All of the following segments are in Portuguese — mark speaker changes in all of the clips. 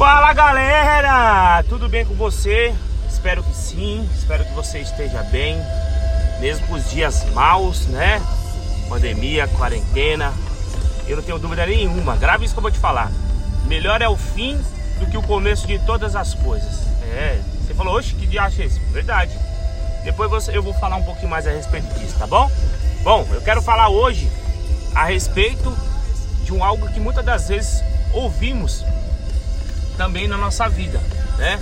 Speaker 1: Fala galera, tudo bem com você? Espero que sim, espero que você esteja bem, mesmo com os dias maus, né? Pandemia, quarentena, eu não tenho dúvida nenhuma, grave isso que eu vou te falar. Melhor é o fim do que o começo de todas as coisas. É, você falou, oxe, que dia é esse? Verdade. Depois você, eu vou falar um pouquinho mais a respeito disso, tá bom? Bom, eu quero falar hoje a respeito de um algo que muitas das vezes ouvimos também na nossa vida, né?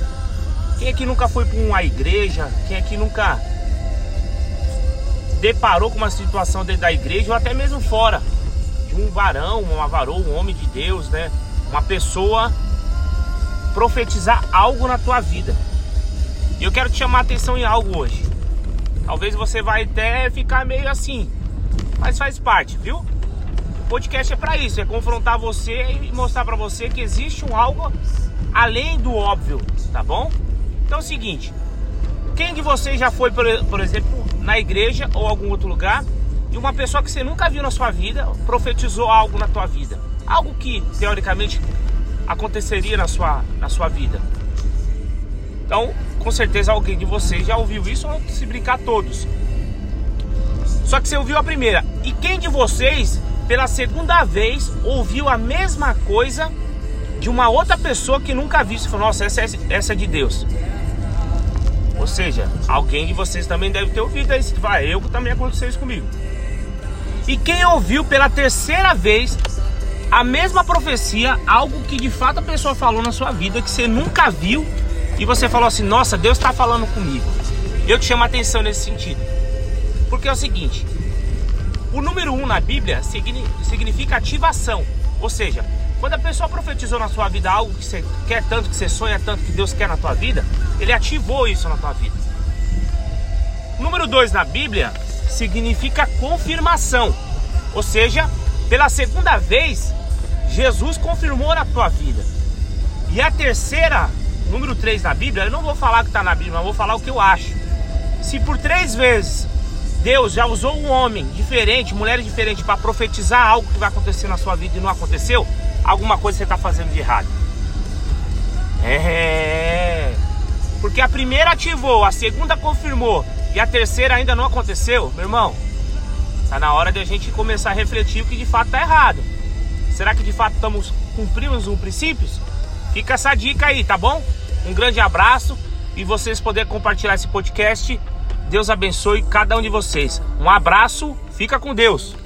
Speaker 1: Quem aqui nunca foi para uma igreja? Quem aqui nunca deparou com uma situação dentro da igreja ou até mesmo fora de um varão, uma varoa, um homem de Deus, né? Uma pessoa profetizar algo na tua vida. E eu quero te chamar a atenção em algo hoje. Talvez você vai até ficar meio assim, mas faz parte, viu? Podcast é para isso, é confrontar você e mostrar para você que existe um algo além do óbvio, tá bom? Então é o seguinte, quem de vocês já foi, por exemplo, na igreja ou algum outro lugar e uma pessoa que você nunca viu na sua vida profetizou algo na tua vida? Algo que teoricamente aconteceria na sua, na sua vida. Então, com certeza alguém de vocês já ouviu isso ou se brincar todos. Só que você ouviu a primeira. E quem de vocês, pela segunda vez, ouviu a mesma coisa de uma outra pessoa que nunca viu? Você falou, nossa, essa, é, essa é de Deus. Ou seja, alguém de vocês também deve ter ouvido isso. Vai, eu também aconteceu isso comigo. E quem ouviu pela terceira vez a mesma profecia, algo que de fato a pessoa falou na sua vida, que você nunca viu, e você falou assim: Nossa, Deus está falando comigo. Eu te chamo a atenção nesse sentido. Porque é o seguinte: o número um na Bíblia significa ativação. Ou seja, quando a pessoa profetizou na sua vida algo que você quer tanto, que você sonha tanto, que Deus quer na tua vida, ele ativou isso na tua vida. Número dois na Bíblia significa confirmação. Ou seja, pela segunda vez, Jesus confirmou na tua vida. E a terceira, número 3 na Bíblia, eu não vou falar que está na Bíblia, mas vou falar o que eu acho. Se por três vezes Deus já usou um homem diferente, mulher diferente, para profetizar algo que vai acontecer na sua vida e não aconteceu, alguma coisa você está fazendo de errado. É. Porque a primeira ativou, a segunda confirmou e a terceira ainda não aconteceu, meu irmão. Tá na hora de a gente começar a refletir o que de fato está errado. Será que de fato estamos cumprindo os princípios? Fica essa dica aí, tá bom? Um grande abraço e vocês poderem compartilhar esse podcast. Deus abençoe cada um de vocês. Um abraço, fica com Deus.